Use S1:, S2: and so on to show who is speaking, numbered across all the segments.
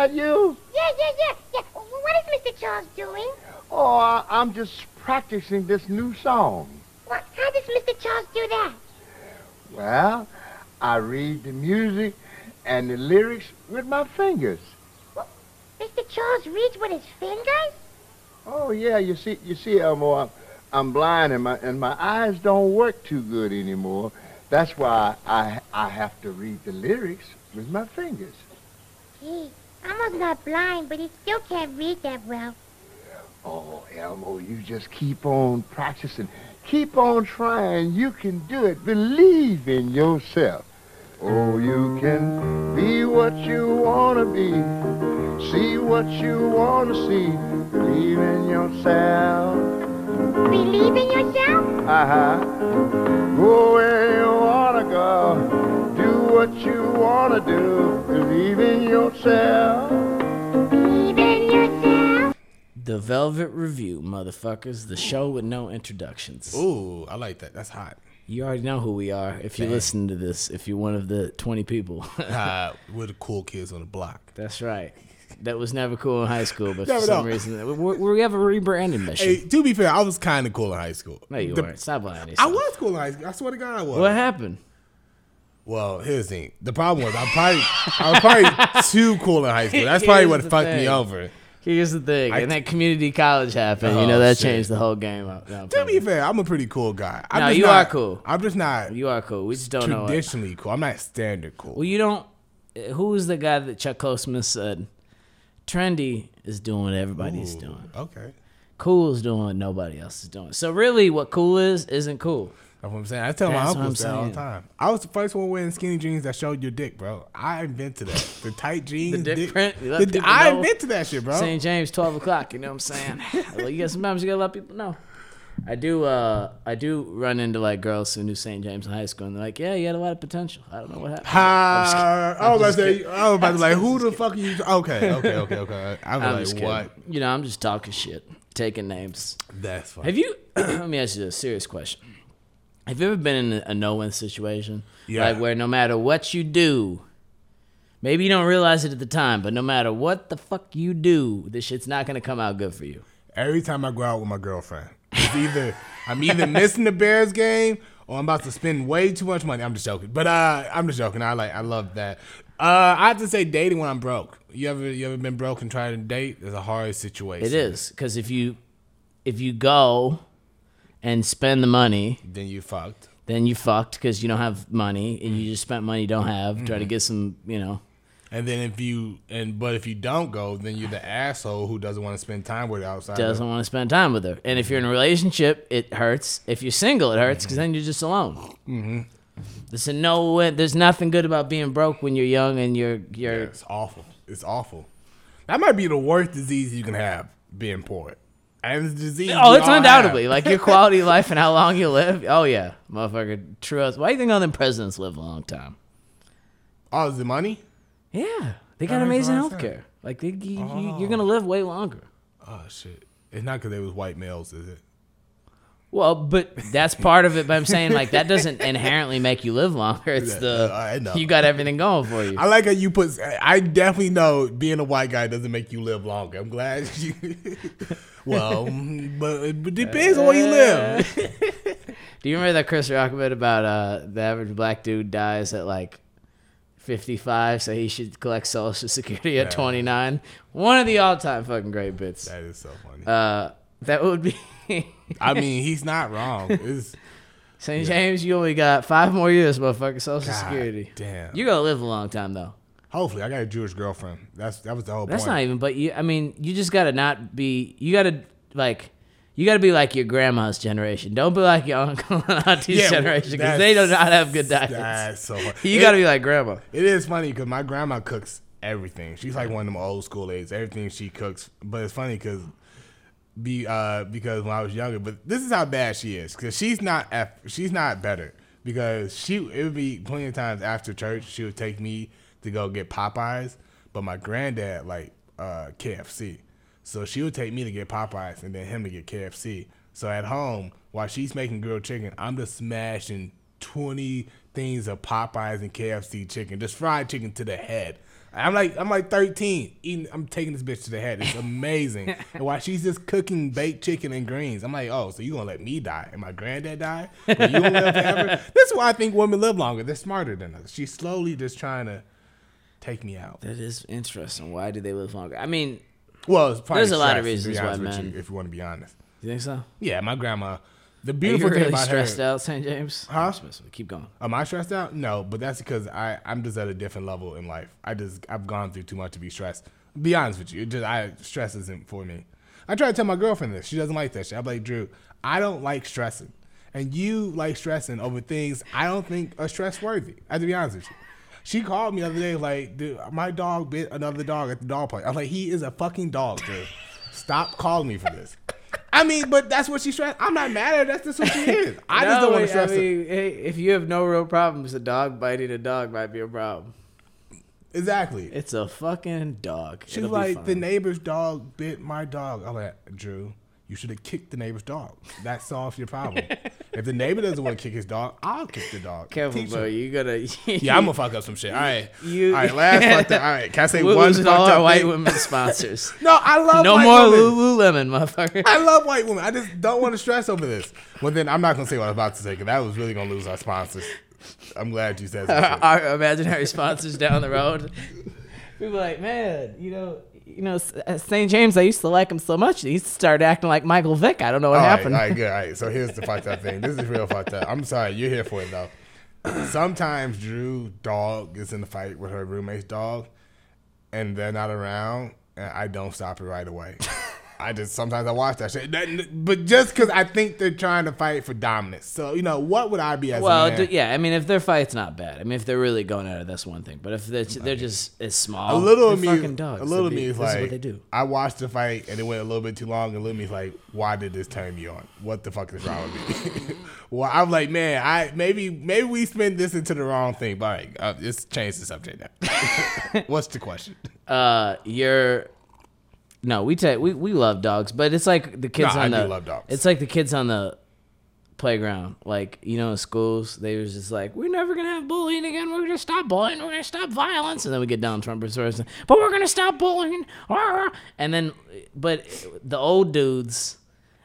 S1: that you?
S2: Yeah, yeah, yeah, yeah. What is Mr. Charles doing?
S1: Oh, I, I'm just practicing this new song.
S2: What? How does Mr. Charles do that?
S1: Well, I read the music and the lyrics with my fingers.
S2: Mr. Charles reads with his fingers?
S1: Oh, yeah, you see, you see, Elmo, I'm, I'm blind and my, and my eyes don't work too good anymore. That's why I, I have to read the lyrics with my fingers.
S2: Gee, Elmo's not blind, but he still can't read that well.
S1: Oh, Elmo, you just keep on practicing. Keep on trying. You can do it. Believe in yourself. Oh, you can be what you want to be. See what you want to see. Believe in yourself.
S2: Believe in yourself?
S1: Uh-huh. Go where you want to go. Do what you want to do. Believe in yourself.
S2: Believe in yourself?
S3: The Velvet Revue, motherfuckers. The show with no introductions.
S4: Ooh, I like that. That's hot.
S3: You already know who we are if you
S4: Damn.
S3: listen to this. If you're one of the 20 people.
S4: Uh, we're the cool kids on the block.
S3: That's right. That was never cool in high school, but
S4: Never
S3: for some
S4: know.
S3: reason, we, we have a rebranding mission.
S4: Hey, to be fair, I was kind of cool in high school.
S3: no, you
S4: The-
S3: weren't. Stop lying. to
S4: I
S3: yourself.
S4: was cool in high school. I swear to God, I was.
S3: What happened?
S4: Well, here's the thing. The problem was I probably I was probably too cool in high school. That's probably
S3: Here's
S4: what
S3: the
S4: fucked
S3: thing.
S4: me over.
S3: Here's the thing,
S4: I-
S3: and that community college happened. you
S4: Oh,
S3: know that
S4: shit.
S3: changed the whole game up. No, I'm
S4: To be fair, I'm a pretty cool guy. I'm
S3: No,
S4: just
S3: you
S4: not-
S3: are cool.
S4: I'm just not
S3: you are cool. We just don't know. It.
S4: traditionally cool. I'm not standard cool.
S3: Well, you don't. Eh, who was the guy that Chuck Closman said? Trendy is doing what everybody's doing.
S4: Okay.
S3: Cool is doing what nobody else is doing. So really, what cool is isn't cool.
S4: That's what I'm saying. I tell my
S3: That's what
S4: uncles that all the time. I was the first one wearing skinny jeans that showed your dick, bro. I invented that. The tight jeans.
S3: dick print? You let
S4: the-
S3: people
S4: I
S3: know?
S4: invented that shit, bro.
S3: St. James, twelve o'clock. You know what I'm saying? well, you got sometimes you gotta let people know. I do. uh I do run into like girls who knew St. James in high school, and they're like, "Yeah, you had a lot of potential." I don't know what happened.
S4: Ha, I was about to say. I was about to like, who the fuck are you? Okay, okay, okay, okay. I
S3: I'm
S4: was
S3: just
S4: like, what?
S3: You know, I'm just talking shit, taking names.
S4: That's fine.
S3: Have you? let me ask you a serious question. Have you ever been in a, a no-win situation?
S4: Yeah.
S3: Like where no matter what you do, maybe you don't realize it at the time, but no matter what the fuck you do, this shit's not gonna come out good for you.
S4: Every time I go out with my girlfriend, it's either I'm either missing the Bears game or I'm about to spend way too much money. I'm just joking, but uh, I'm just joking. I like, I love that. Uh, I have to say, dating when I'm broke. You ever, you ever been broke and tried to date? It's a hard situation.
S3: It is because if you if you go and spend the money,
S4: Then you fucked.
S3: then you fucked because you don't have money and you just spent money you don't have. Try
S4: Mm-hmm.
S3: to get some, you know.
S4: And then if you and but if you don't go, then you're the asshole who doesn't want to spend time with you outside.
S3: doesn't want to spend time with her. And if you're in a relationship, it hurts. If you're single, it hurts because then you're just alone. Mm-hmm. There's a no. There's nothing good about being broke when you're young and you're you're.
S4: it's awful. It's awful. That might be the worst disease you can have, being poor. And it's disease.
S3: Oh, it's undoubtedly
S4: have.
S3: like your quality of life and how long you live. Oh yeah, motherfucker. Trust. Why do you think all them presidents live a long time?
S4: Oh, is it money?
S3: Yeah, they got
S4: That
S3: amazing health care. Like they, you, you, you're oh. gonna live way longer.
S4: Oh shit! It's not because they was white males, is it?
S3: Well, but that's part of it. But I'm saying like that doesn't inherently make you live longer. It's the you got everything going for you.
S4: I like how you put. I definitely know being a white guy doesn't make you live longer. I'm glad you. Well, but it depends on where you live.
S3: Do you remember that Chris Rock bit about uh, the average black dude dies at like 55, so he should collect Social Security at
S4: Yeah.
S3: 29? One of the all-time fucking great bits.
S4: That is so funny.
S3: Uh, that would be
S4: I mean, he's not wrong. It's
S3: St. James. You only got five more years, motherfucker. Social
S4: God
S3: Security.
S4: damn.
S3: You're gonna live a long time though.
S4: Hopefully I got a Jewish girlfriend. That's that was the whole point.
S3: That's
S4: point.
S3: not even. But you, I mean, you just gotta not be. You gotta like. You gotta be like your grandma's generation. Don't be like your uncle and auntie's
S4: Yeah,
S3: generation because they do not have good diets.
S4: That's so funny.
S3: You
S4: It-
S3: gotta be like grandma.
S4: It is funny because my grandma cooks everything. She's like one of them old school ladies. Everything she cooks, but it's funny because be uh because when I was younger, but this is how bad she is because she's not F, she's not better because she it would be plenty of times after church she would take me to go get Popeyes, but my granddad like uh KFC, so she would take me to get Popeyes and then him to get KFC. So at home while she's making grilled chicken, I'm just smashing twenty things of Popeyes and KFC chicken, just fried chicken to the head. I'm like I'm like 13 eating. I'm taking this bitch to the head. It's amazing. and while she's just cooking baked chicken and greens, I'm like, oh, so you gonna let me die and my granddad die? But you gonna live forever? This is why I think women live longer. They're smarter than us. She's slowly just trying to take me out.
S3: That is interesting. Why do they live longer? I mean,
S4: Well,
S3: There's a lot of
S4: stress, to be
S3: reasons why men-
S4: you, if you want to be honest.
S3: you think so?
S4: Yeah, my grandma. The
S3: Are you
S4: beautiful thing
S3: really
S4: about
S3: stressed
S4: her.
S3: out, St. James?
S4: Huh?
S3: I'm stressed out. Keep going.
S4: Am I stressed out? No, but that's because I I'm just at a different level in life. I just I've gone through too much to be stressed. Be honest with you, just I stress isn't for me. I try to tell my girlfriend this. She doesn't like that shit. I'm like, Drew, I don't like stressing, and you like stressing over things I don't think are stress worthy. I have to be honest with you. She called me the other day like, dude, my dog bit another dog at the dog park. I'm like, he is a fucking dog, dude. Stop calling me for this. I mean, but that's what she stressed. I'm not mad at her. That's just what she is. I just don't want to stress her.
S3: mean, hey, if you have no real problems, a dog biting a dog might be a problem.
S4: Exactly.
S3: It's a fucking dog.
S4: She's
S3: It'll
S4: like, the neighbor's dog bit my dog. I'm like, Drew, you should have kicked the neighbor's dog. That solves your problem. if the neighbor doesn't want to kick his dog, I'll kick the dog.
S3: Careful,
S4: Teach
S3: bro.
S4: him.
S3: You gotta.
S4: Yeah, I'm gonna fuck up some shit. All right,
S3: You-
S4: all right. Last fucked up. All right, can I say
S3: We're
S4: one fucked
S3: all our white women sponsors.
S4: No, I love
S3: no more
S4: women.
S3: Lululemon, motherfucker.
S4: I love white women. I just don't want to stress over this. Well, then I'm not gonna say what I was about to say because that was really gonna lose our sponsors. I'm glad you said that.
S3: our imaginary sponsors down the road. People are like, man, you know, you know, St. Uh, James. I used to like him so much. He started acting like Michael Vick. I don't know what
S4: All right,
S3: happened.
S4: all right, good. All right, so here's the fucked up thing. This is real fucked up. I'm sorry, you're here for it though. Sometimes Drew dog gets in a fight with her roommate's dog, and they're not around, and I don't stop it right away. I just sometimes I watch that shit, but just because I think they're trying to fight for dominance. So you know, what would I be as
S3: Well, d- yeah, I mean, if their fight's not bad, I mean, if they're really going at it, that's one thing. But if they're, they're just as small,
S4: a little me,
S3: fucking dogs.
S4: a little me
S3: be-
S4: is
S3: this
S4: like,
S3: is what they do.
S4: I watched the fight and it went a little bit too long, and a little me is like, why did this turn me on? What the fuck is wrong with me? well, I'm like, man, I maybe maybe we spent this into the wrong thing. But all right, uh, let's change the subject now. What's the question?
S3: Uh, you're. No, we take we, we love dogs, but it's like the kids
S4: No,
S3: on
S4: I
S3: the.
S4: do love dogs.
S3: It's like the kids on the playground, like you know, in schools. They was just like, we're never gonna have bullying again. We're gonna stop bullying. We're gonna stop violence, and then we get down Trumpers first, but we're gonna stop bullying. And then, but the old dudes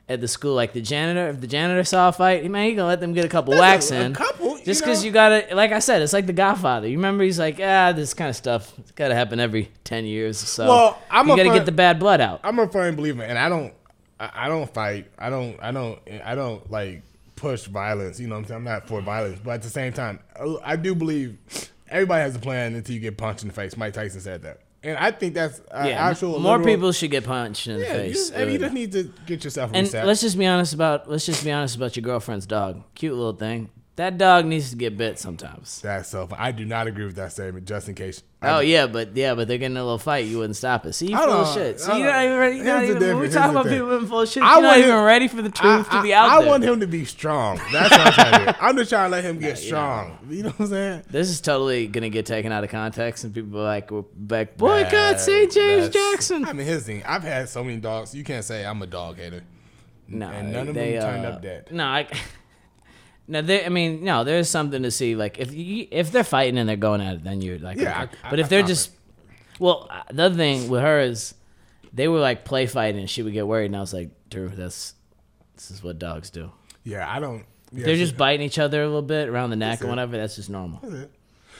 S3: at the school, like the janitor, if the janitor saw a fight, man, he gonna let them get a couple whacks
S4: a- a
S3: in.
S4: couple,
S3: just because
S4: know?
S3: you gotta, like I said, it's like the Godfather. You remember he's like, ah, this kind of stuff, it's gotta happen every ten years or so.
S4: Well, I'm
S3: you gotta get the bad blood out.
S4: I'm a firm believer, and I don't, I don't fight. I don't, I don't, I don't like push violence. You know, what I'm saying I'm not for violence, but at the same time, I- do believe everybody has a plan until you get punched in the face. Mike Tyson said that, and I think that's uh,
S3: Yeah,
S4: actual.
S3: more people should get punched in the
S4: Yeah, you
S3: face.
S4: I mean, you just need to get yourself
S3: and
S4: reset.
S3: let's just be honest about let's just be honest about your girlfriend's dog. Cute little thing. That dog needs to get bit sometimes.
S4: That's so. I do not agree with that statement. Just in case.
S3: Oh
S4: I,
S3: yeah, but yeah, but they're getting in a little fight. You wouldn't stop it. See, you full of shit. See, you're not even ready. You're not even, when we talk about
S4: thing.
S3: people being full of shit.
S4: I
S3: You're not
S4: want
S3: even ready for the truth
S4: I,
S3: to be out
S4: I
S3: there.
S4: I want him to be strong. That's what I'm trying to do. I'm just trying to let him get strong. You know what I'm saying?
S3: This is totally gonna get taken out of context, and people are like, "We're back, boycott St. James Jackson."
S4: I mean, his thing. I've had so many dogs. You can't say I'm a dog hater.
S3: No,
S4: and none of
S3: they,
S4: them turned
S3: uh,
S4: up dead.
S3: No, I. No, there. I mean, no. There's something to see. Like, if you if they're fighting and they're going at it, then you're like,
S4: Yeah,
S3: okay.
S4: I-
S3: but
S4: I-
S3: if they're
S4: I-
S3: just, well, uh, the other thing with her is, they were like play fighting, and she would get worried, and I was like, Drew, that's this is what dogs do.
S4: Yeah, I don't. Yeah,
S3: they're just biting each other a little bit around the neck
S4: That's it.
S3: whatever. That's just normal.
S4: That's it.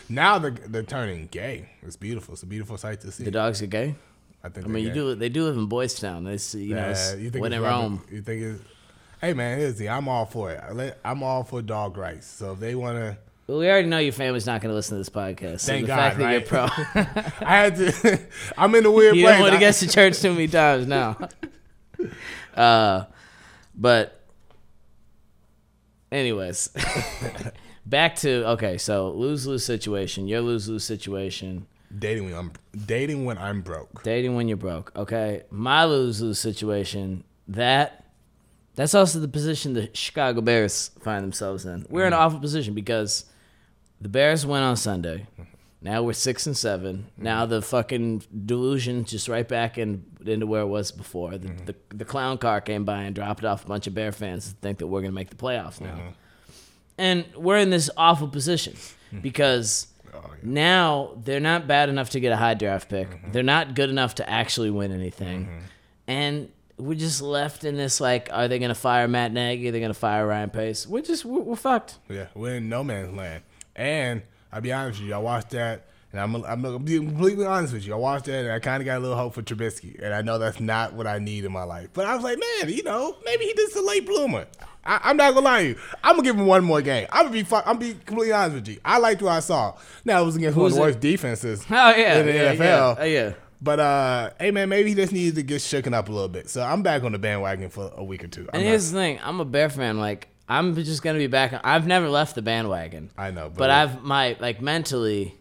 S4: Now they're, they're turning gay. It's beautiful. It's a beautiful sight to see.
S3: The dogs are gay.
S4: I think.
S3: I mean, you do. They do live in Boys Town. They see, you know,
S4: you think
S3: when in Rome.
S4: You think it's? Hey man, the. I'm all for it. I'm all for dog rights. So if they want to,
S3: Well, we already know your family's not going to listen to this podcast. So
S4: Thank
S3: the
S4: God,
S3: fact that
S4: right?
S3: you're pro.
S4: I had to. I'm in a weird
S3: you
S4: place.
S3: don't want to get to church too many times now. uh, but, anyways, back to okay. So lose lose situation. Your lose lose situation.
S4: dating when I'm dating when I'm broke.
S3: Dating when you're broke. Okay, my lose lose situation. That. That's also the position the Chicago Bears find themselves in. We're in an mm. awful position because the Bears went on Sunday. Now we're six and 7 mm. Now the fucking delusion just right back in into where it was before. The, mm-hmm. the the clown car came by and dropped off a bunch of Bear fans to think that we're gonna make the playoffs now. Mm-hmm. and we're in this awful position mm. because oh, now they're not bad enough to get a high draft pick. Mm-hmm. They're not good enough to actually win anything, and we're just left in this like, are they gonna fire Matt Nagy? Are they gonna fire Ryan Pace? We're just we're, we're fucked.
S4: Yeah, we're in no man's land. And I'll be honest with you, I watched that, and I'm I'm gonna be completely honest with you. I watched that, and I kind of got a little hope for Trubisky, and I know that's not what I need in my life. But I was like, man, you know, maybe he just a late bloomer. I, I'm not gonna lie to you. I'm gonna give him one more game. I'm gonna be fu- I'm gonna be completely honest with you. I liked what I saw. Now it was against one of
S3: Who's
S4: the worst defenses
S3: Oh yeah,
S4: in the
S3: yeah,
S4: NFL.
S3: Yeah, oh, yeah.
S4: But uh, hey man, maybe he just needed to get shaken up a little bit. So I'm back on the bandwagon for a week or two. I'm
S3: And
S4: not-
S3: here's the thing: I'm a Bear fan. Like I'm just gonna be back. I've never left the bandwagon,
S4: I know, but,
S3: but I've my like mentally.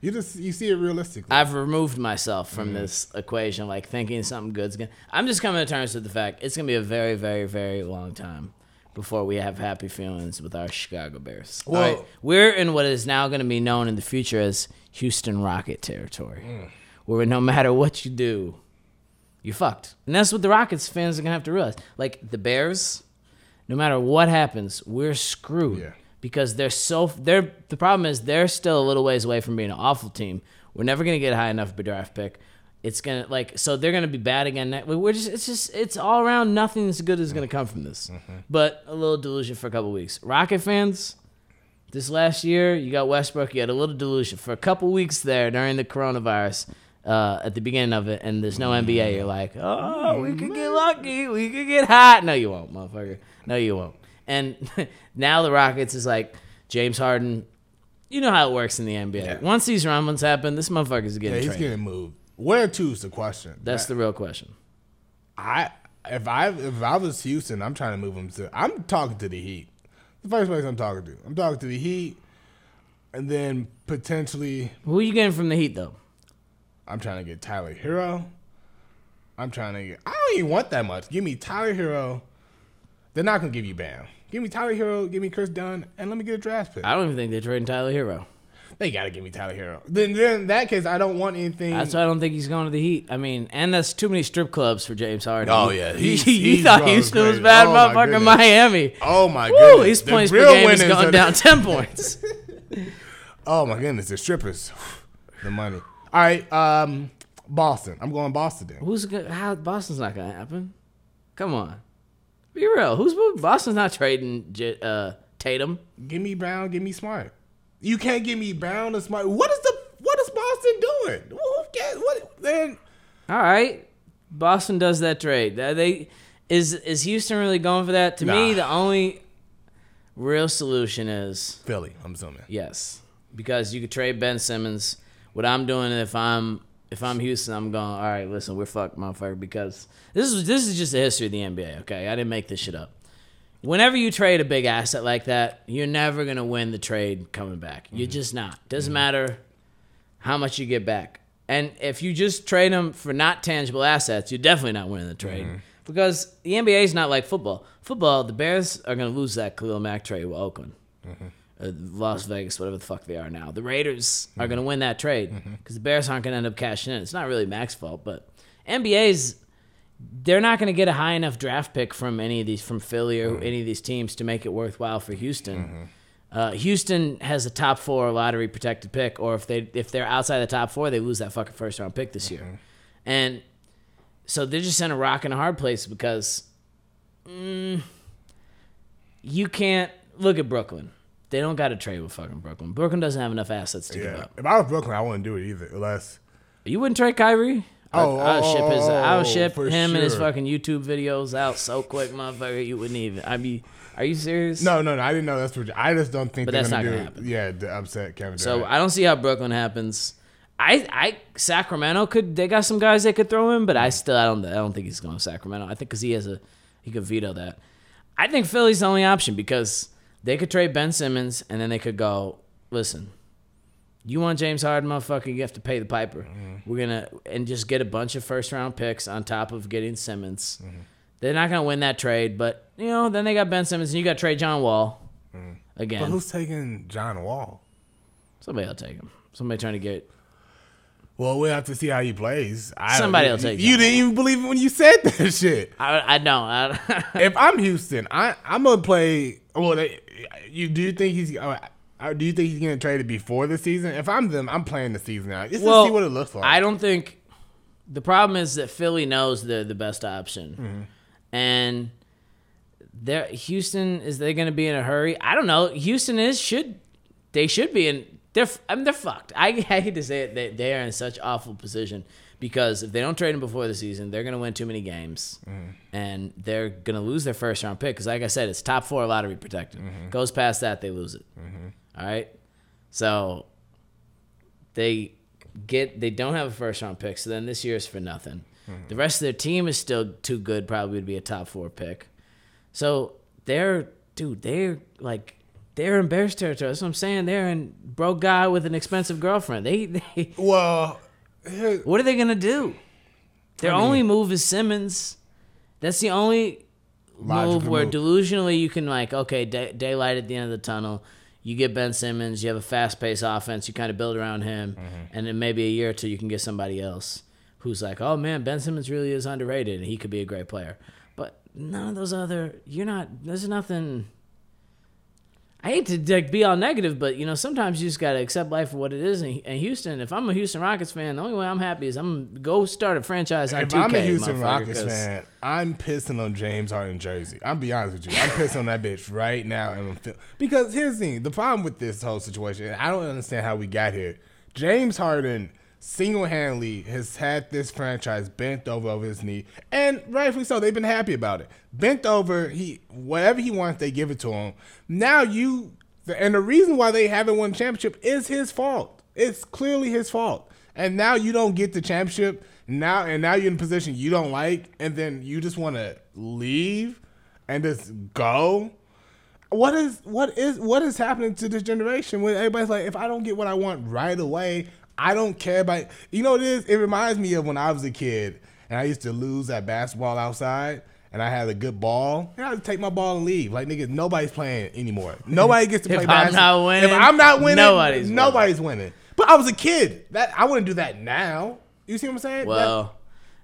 S4: you just you see it realistically.
S3: I've removed myself from
S4: Mm-hmm.
S3: this equation, like thinking something good's gonna. I'm just coming to terms with the fact it's gonna be a very, very, very long time before we have happy feelings with our Chicago Bears.
S4: Well-
S3: right? we're in what is now gonna be known in the future as Houston Rocket territory,
S4: Mm.
S3: Where no matter what you do, you're fucked. And that's what the Rockets fans are gonna have to realize. Like the Bears, no matter what happens, we're screwed
S4: Yeah.
S3: because they're so they're the problem is they're still a little ways away from being an awful team. We're never gonna get high enough of a draft pick. It's gonna like so they're gonna be bad again. We're just it's just it's all around nothing as good is gonna come from this. Mm-hmm. But a little delusion for a couple weeks. Rocket fans, this last year you got Westbrook. You had a little delusion for a couple weeks there during the coronavirus. Uh, at the beginning of it, and there's no NBA. You're like, oh, we could get lucky. We could get hot. No, you won't, motherfucker. No, you won't. And now the Rockets is like James Harden. You know how it works in the NBA.
S4: Yeah.
S3: Once these rumblings happen, this motherfucker's
S4: yeah,
S3: getting
S4: he's
S3: traded.
S4: getting moved. Where to is the question.
S3: That's the real question.
S4: I if I if I was Houston, I'm trying to move him to. I'm talking to the Heat. The first place I'm talking to. I'm talking to the Heat, and then potentially
S3: Who are you getting from the Heat though?
S4: I'm trying to get Tyler Herro. I'm trying to get. I don't even want that much. Give me Tyler Herro. They're not gonna give you Bam. Give me Tyler Herro. Give me Chris Dunn, and let me get a draft pick.
S3: I don't even think they're trading Tyler Herro.
S4: They gotta give me Tyler Herro. Then, then in that case, I don't want anything.
S3: That's why I don't think he's going to the Heat. I mean, and that's too many strip clubs for James Harden.
S4: Oh, yeah.
S3: you,
S4: He's-
S3: you
S4: he's
S3: thought
S4: going
S3: Houston was
S4: crazy.
S3: bad,
S4: Oh, my
S3: motherfucker. Miami.
S4: oh my
S3: Woo,
S4: goodness,
S3: his
S4: The
S3: points per
S4: real
S3: game is
S4: winners
S3: going down ten points.
S4: Oh my goodness, the strippers, the money. All right, um, Boston. I'm going Boston then.
S3: Who's good? How Boston's not gonna happen? Come on, be real. Who's Boston's not trading uh, Tatum?
S4: Give me Brown. Give me Smart. You can't give me Brown or Smart. What is the what is Boston doing? Who cares? What then?
S3: All right, Boston does that trade. They is is Houston really going for that? To me, the only real solution is
S4: Philly. I'm assuming.
S3: yes, because you could trade Ben Simmons. What I'm doing if I'm if I'm Houston, I'm going. All right, listen, we're fucked, motherfucker. Because this is this is just the history of the NBA. Okay, I didn't make this shit up. Whenever you trade a big asset like that, you're never gonna win the trade coming back. You're mm-hmm. just not. Doesn't mm-hmm. matter how much you get back. And if you just trade them for not tangible assets, you're definitely not winning the trade. Mm-hmm. Because the NBA is not like football. Football, the Bears are going to lose that Khalil Mack trade with Oakland. Uh, Uh, Las Vegas, whatever the fuck they are now. The Raiders are mm-hmm. going to win that trade mm-hmm. because the Bears aren't going to end up cashing in. It's not really Mack's fault, but NBA's they're not going to get a high enough draft pick from any of these from Philly or mm-hmm. any of these teams to make it worthwhile for Houston. Uh, Houston has a top four lottery protected pick, or if they if they're outside the top four, they lose that fucking first round pick this year, and so they're just in a rock and a hard place because mm, you can't look at Brooklyn. They don't got to trade with fucking Brooklyn. Brooklyn doesn't have enough assets to give
S4: Yeah.
S3: up.
S4: If I was Brooklyn, I wouldn't do it either. Unless
S3: You wouldn't trade Kyrie?
S4: Oh,
S3: I,
S4: oh,
S3: ship his.
S4: Oh,
S3: ship
S4: for
S3: him and his
S4: sure.
S3: fucking YouTube videos out so quick, motherfucker. You wouldn't even. I mean, are you serious?
S4: no, no, no. I didn't know that's what. I just don't think
S3: But
S4: they're
S3: that's
S4: gonna
S3: not
S4: do
S3: gonna
S4: it.
S3: happen.
S4: Yeah, to upset Kevin.
S3: So
S4: Durant.
S3: I don't see how Brooklyn happens. I I Sacramento could they got some guys they could throw in, but I mm. still I don't I don't think he's going to Sacramento. I think because he has a he could veto that. I think Philly's the only option because they could trade Ben Simmons and then they could go listen. You want James Harden, motherfucker? You have to pay the piper. Mm-hmm. We're gonna and just get a bunch of first round picks on top of getting Simmons. Mm-hmm. They're not gonna win that trade, but you know then they got Ben Simmons and you got Trey John Wall mm-hmm. again.
S4: but who's taking John Wall?
S3: Somebody will take him. Somebody trying to get
S4: Well, we'll have to see how he plays. I,
S3: Somebody
S4: you,
S3: will take him.
S4: You
S3: John
S4: didn't even believe it when you said that shit.
S3: I, I don't. I,
S4: if I'm Houston, I I'm gonna play. Well, they, you do you think he's? Uh, uh, do you think he's gonna trade it before the season? If I'm them, I'm playing the season out just
S3: well,
S4: to see what it looks like.
S3: I don't think the problem is that Philly knows they're the best option,
S4: Mm-hmm.
S3: and they're Houston is they going to be in a hurry? I don't know. Houston is should they should be in. They're I mean they're fucked. I, I hate to say it. They, they are in such awful position because if they don't trade him before the season, they're going to win too many games,
S4: Mm-hmm.
S3: and they're going to lose their first round pick. Because like I said, it's top four lottery protected.
S4: Mm-hmm.
S3: Goes past that, they lose it. All right, so they get they don't have a first round pick, so then this year is for nothing. The rest of their team is still too good, probably to be a top four pick. So they're dude, they're like they're in Bears territory. That's what I'm saying. They're in broke guy with an expensive girlfriend. They, they
S4: well,
S3: what are they gonna do? Their
S4: I mean-
S3: only move is Simmons. That's the only move where
S4: move.
S3: delusionally you can like okay day, daylight at the end of the tunnel. You get Ben Simmons. You have a fast paced offense. You kind of build around him,
S4: Mm-hmm.
S3: and then maybe a year or two you can get somebody else who's like, oh man, Ben Simmons really is underrated and he could be a great player. But none of those other you're not. There's nothing. I hate to like be all negative, but you know sometimes you just gotta accept life for what it is. And, and Houston, if I'm a Houston Rockets fan, the only way I'm happy is I'm gonna go start a franchise on
S4: if
S3: 2K.
S4: I'm a Houston Rockets fan, I'm pissing on James Harden jersey. I'm be honest with you. I'm pissing on that bitch right now. And feel- because here's the thing: the problem with this whole situation, and I don't understand how we got here. James Harden single-handedly has had this franchise bent over over his knee, and rightfully so. They've been happy about it. Bent over, he whatever he wants, they give it to him. Now you, and the reason why they haven't won championship is his fault. It's clearly his fault. And now you don't get the championship. Now and now you're in a position you don't like, and then you just want to leave and just go. What is what is what is happening to this generation when everybody's like, if I don't get what I want right away, I don't care about. You know what it is? It reminds me of when I was a kid and I used to lose at basketball outside. And I had a good ball. And I would take my ball and leave. Like nigga, nobody's playing anymore. Nobody gets to
S3: If
S4: play
S3: I'm
S4: basketball.
S3: not winning,
S4: if I'm not winning,
S3: nobody's winning.
S4: nobody's winning. But I was a kid. That I wouldn't do that now. You see what I'm saying?
S3: Well,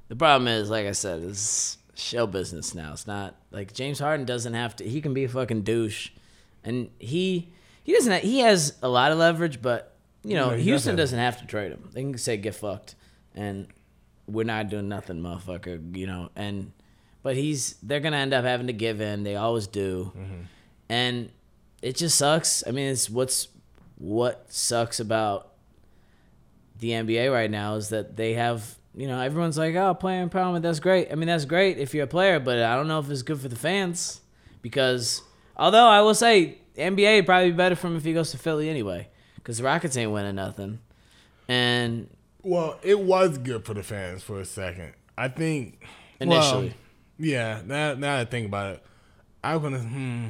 S3: the problem is, like I said, it's show business now. It's not like James Harden doesn't have to. He can be a fucking douche, and he he doesn't. Have, he has a lot of leverage, but you know,
S4: No,
S3: Houston
S4: have-
S3: doesn't have to trade him. They can say get fucked, and we're not doing nothing, motherfucker. You know, and but he's they're gonna end up having to give in. They always do, mm-hmm. and it just sucks. I mean, it's what's what sucks about the NBA right now is that they have, you know, everyone's like, oh, player empowerment, that's great. I mean, that's great if you're a player, but I don't know if it's good for the fans because, although I will say, NBA would probably be better for him if he goes to Philly anyway because the Rockets ain't winning nothing. And
S4: Well, it was good for the fans for a second. I think
S3: Initially.
S4: well, yeah. Now, now that I think about it, I was gonna. Hmm,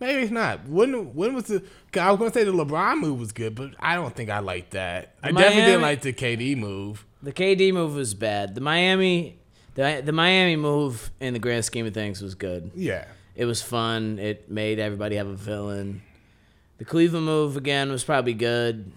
S4: maybe it's not. When when was the? I was gonna say the LeBron move was good, but I don't think I like that. I
S3: The
S4: definitely didn't like the KD move.
S3: the KD move was bad. The Miami, the, the Miami move in the grand scheme of things was good.
S4: Yeah,
S3: It was fun. It made everybody have a villain. The Cleveland move again was probably good.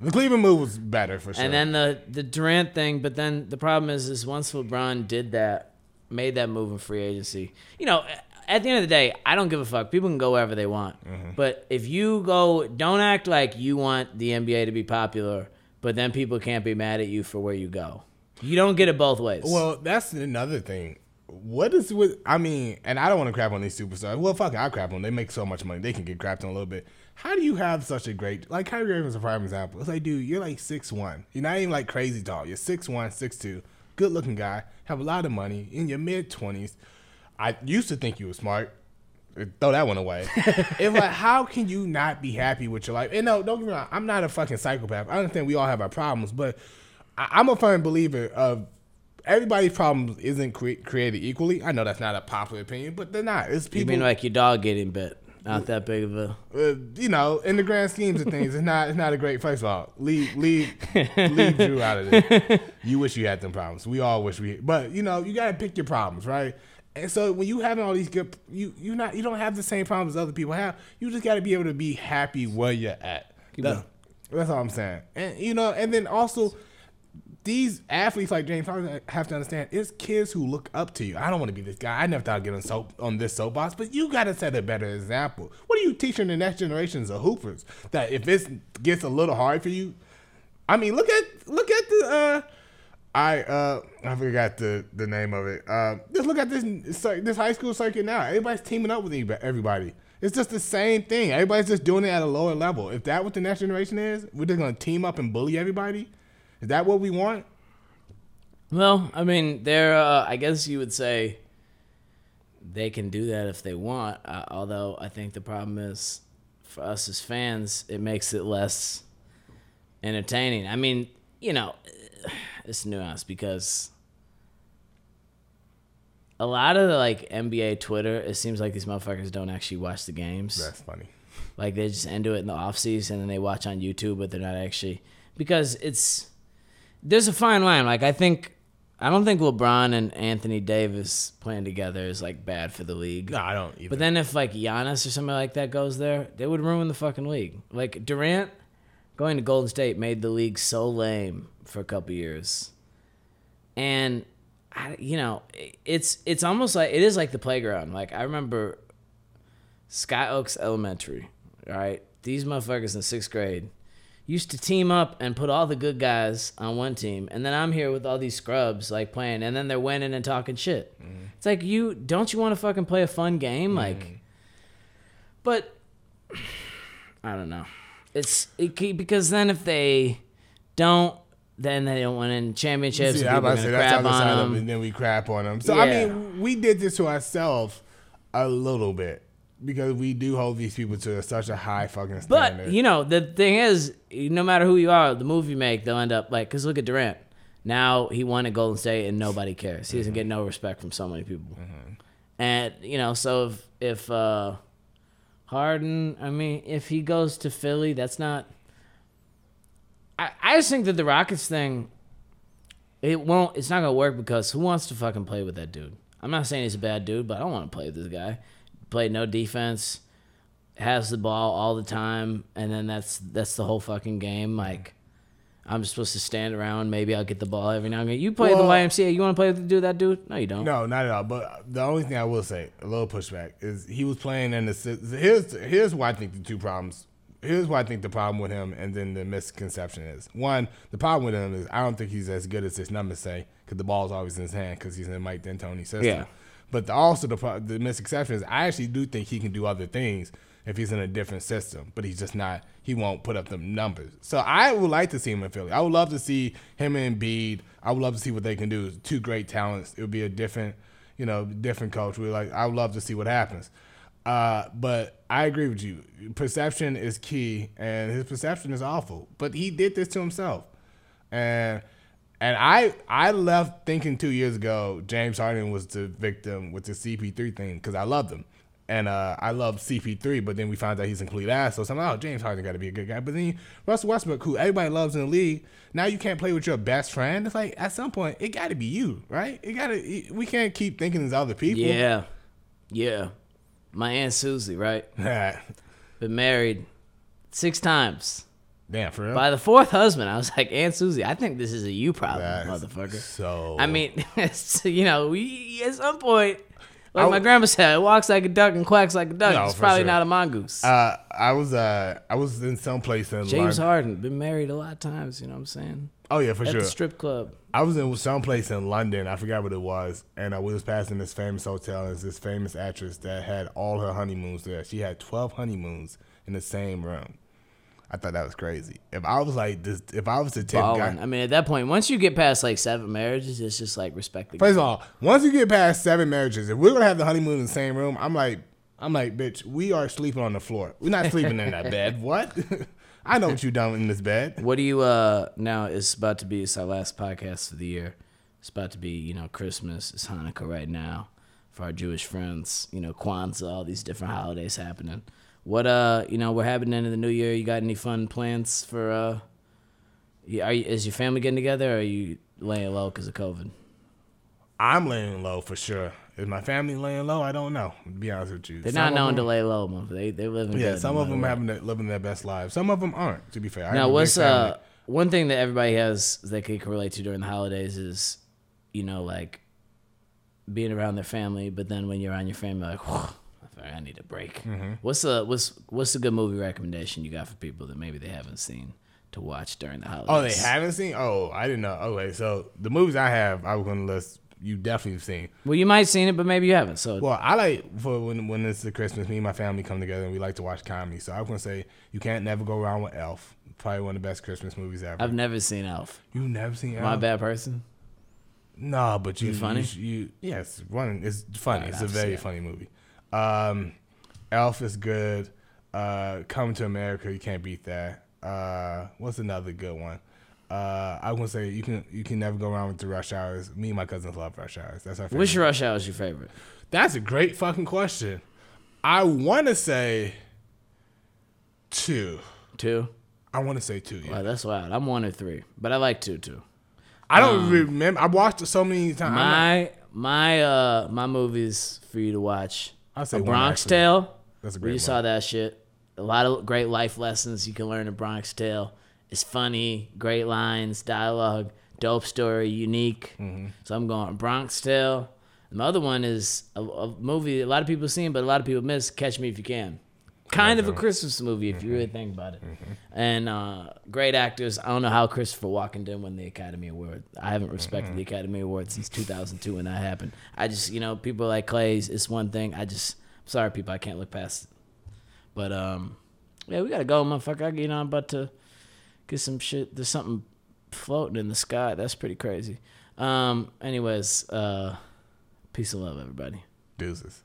S4: the Cleveland move was better for sure.
S3: And then the the Durant thing, but then the problem is, is once LeBron did that, made that move in free agency. You know, at the end of the day, I don't give a fuck. People can go wherever they want. Mm-hmm. But if you go, don't act like you want the NBA to be popular, but then people can't be mad at you for where you go. You don't get it both ways.
S4: Well, that's another thing. What is with? I mean, and I don't want to crap on these superstars. Well, fuck I crap on. them. They make so much money, they can get crapped on a little bit. How do you have such a great like Kyrie Irving's a prime example? It's like, dude, you're like six one. You're not even like crazy tall. You're six one, six two. Good looking guy. Have a lot of money in your mid twenties. I used to think you were smart. Uh, throw that one away. it's like, how can you not be happy with your life? And no, don't get me wrong. I'm not a fucking psychopath. I understand we all have our problems, but I, I'm a firm believer of everybody's problems isn't cre- created equally. I know that's not a popular opinion, but they're not. It's people.
S3: you mean like your dog getting bit? Not that big of a.
S4: uh, you know, in the grand schemes of things, it's not. It's not a great. First of all, leave, leave, leave Drew out of this. You wish you had them problems. We all wish we. But you know, you gotta pick your problems, right? And so when you having all these good, you you not you don't have the same problems as other people have. You just gotta be able to be happy where you're at. That- that's all I'm saying. And you know, and then also these athletes like James Harden have to understand it's kids who look up to you. I don't want to be this guy. I never thought I'd get on soap on this soapbox, but you got to set a better example. What are you teaching the next generations of hoopers that if it gets a little hard for you? I mean, look at look at the. uh I uh I forgot the the name of it. Uh, just look at this this high school circuit now. Everybody's teaming up with everybody. It's just the same thing. Everybody's just doing it at a lower level. If that what the next generation is, we're just gonna team up and bully everybody. Is that what we want?
S3: Well, I mean, there. Uh, I guess you would say they can do that if they want. Uh, although I think the problem is for us as fans, it makes it less entertaining. I mean, you know, it's nuanced because a lot of the like NBA Twitter, it seems like these motherfuckers don't actually watch the games.
S4: That's funny.
S3: Like they just into it in the off season and they watch on YouTube, but they're not actually because it's there's a fine line. Like I think I don't think LeBron and Anthony Davis playing together is like bad for the league.
S4: No, I don't. Either.
S3: But then if like Giannis or somebody like that goes there, they would ruin the fucking league. Like Durant going to Golden State made the league so lame for a couple years, and I, you know it's it's almost like it is like the playground. Like I remember Sky Oaks Elementary. All right, these motherfuckers in sixth grade used to team up and put all the good guys on one team, and then I'm here with all these scrubs like playing, and then they're winning and talking shit. Mm. It's like you don't you want to fucking play a fun game, mm. like, but I don't know. It's it, because then if they don't, then they don't win in championships.
S4: See, I'm about to say that's how side of and then we crap on them. So yeah. I mean, we did this to ourselves a little bit because we do hold these people to such a high fucking standard.
S3: But you know, the thing is, no matter who you are, the move you make, they'll end up like. Because look at Durant. Now he won at Golden State, and nobody cares. He doesn't mm-hmm. get no respect from so many people. Mm-hmm. And you know, so if if uh, Harden, I mean, if he goes to Philly, that's not. I I just think that the Rockets thing. It won't. It's not gonna work because who wants to fucking play with that dude? I'm not saying he's a bad dude, but I don't want to play with this guy played no defense, has the ball all the time, and then that's that's the whole fucking game. Like I'm supposed to stand around. Maybe I'll get the ball every now and again. You play well, the YMCA. You want to play with the dude that dude? No, you don't.
S4: No, not at all. But the only thing I will say, a little pushback, is he was playing in the. Here's here's why I think the two problems. Here's why I think the problem with him, and then the misconception is one. The problem with him is I don't think he's as good as his numbers say because the ball's always in his hand because he's in Mike D'Antoni system. Yeah. But the, also the the misconception is I actually do think he can do other things if he's in a different system, but he's just not. He won't put up the numbers. So I would like to see him in Philly. I would love to see him and Embiid. I would love to see what they can do. Two great talents. It would be a different, you know, different coach. We like. I would love to see what happens. Uh, but I agree with you. Perception is key, and his perception is awful. But he did this to himself, and and I I left thinking two years ago James Harden was the victim with the CP3 thing because I loved him. And uh, I love CP3, but then we found out he's a complete ass. So I'm like, oh, James Harden got to be a good guy. But then Russell Westbrook, who everybody loves in the league, now you can't play with your best friend. It's like at some point it got to be you, right? It got to. We can't keep thinking it's other people.
S3: Yeah, yeah. My aunt Susie, right? Been married six times.
S4: Damn, for real?
S3: By the fourth husband, I was like, Aunt Susie, I think this is a you problem, That's motherfucker.
S4: So
S3: I mean, you know, we at some point, like my grandma said, it walks like a duck and quacks like a duck. No, it's probably sure. not a mongoose.
S4: Uh, I was uh, I was in some place in
S3: London. James. Harden been married a lot of times. You know what I'm saying?
S4: Oh yeah, for
S3: at
S4: sure.
S3: At the strip club.
S4: I was in some place in London. I forgot what it was, and we was passing this famous hotel. And this famous actress that had all her honeymoons there. She had twelve honeymoons in the same room. I thought that was crazy. If I was like this, if I was the type guy,
S3: I mean, at that point, once you get past like seven marriages, it's just like respect.
S4: First of all, once you get past seven marriages, if we're gonna have the honeymoon in the same room, I'm like, I'm like, bitch, we are sleeping on the floor. We're not sleeping in that bed. What? I know what you done in this bed.
S3: What do you uh now? It's about to be it's our last podcast of the year. It's about to be you know Christmas. It's Hanukkah right now for our Jewish friends. You know Kwanzaa, all these different holidays happening. What uh, you know, we're happening in the new year. You got any fun plans for uh? Are you, is your family getting together, or are you laying low because of COVID?
S4: I'm laying low for sure. Is my family laying low? I don't know. To be honest with you,
S3: they're some not known them, to lay low. Man. They they living.
S4: Yeah,
S3: good,
S4: some of them having living their best lives. Some of them aren't. To be fair.
S3: now, what's uh, one thing that everybody has that they can relate to during the holidays is, you know, like being around their family. But then when you're around your family, like, "Whew, I need a break.
S4: Mm-hmm.
S3: What's a what's what's a good movie recommendation you got for people that maybe they haven't seen to watch during the holidays?
S4: Oh, they haven't seen? Oh, I didn't know. Okay, so the movies I have, I was gonna list. You definitely have seen.
S3: Well, you might have seen it, but maybe you haven't. So
S4: Well, I like for when when it's the Christmas, me and my family come together and we like to watch comedy. So I was gonna say you can't never go wrong with Elf. Probably one of the best Christmas movies ever.
S3: I've never seen Elf.
S4: You've never seen Elf?
S3: My bad person.
S4: No, but you
S3: it funny?
S4: You, you yes, one. It's funny.
S3: Alright,
S4: it's a
S3: I'll see
S4: very
S3: it.
S4: funny movie. Um, Elf is good. Uh, Coming to America, you can't beat that. Uh, what's another good one? Uh, I gonna say you can you can never go wrong with the Rush Hours. Me and my cousins love Rush Hours. That's our favorite.
S3: Which Rush Hour is your favorite?
S4: That's a great fucking question. I want to say two.
S3: Two.
S4: I want to say two. Yeah.
S3: Wow, that's wild. I'm one or three, but I like two too.
S4: I don't remember. I watched it so many times.
S3: My my uh my movies for you to watch.
S4: I'll say
S3: a Bronx
S4: actually.
S3: Tale.
S4: That's a great
S3: you saw that shit. A lot of great life lessons you can learn in Bronx Tale. It's funny, great lines, dialogue, dope story, unique.
S4: Mm-hmm.
S3: So I'm going Bronx Tale. And the other one is a, a movie a lot of people seen, but a lot of people miss. Catch Me If You Can. Kind of a Christmas movie if you really
S4: Mm-hmm.
S3: think about it. And uh, great actors. I don't know how Christopher Walken did win the Academy Award. I haven't respected
S4: Mm-hmm.
S3: the Academy Award since 2002 when that happened. I just, you know, people like Clay's. It's one thing. I just, sorry, people, I can't look past it. But um, yeah, we gotta go, motherfucker. I- You know, I'm about to get some shit. There's something floating in the sky. That's pretty crazy. Um, anyways, uh, peace and love, everybody.
S4: Deuces.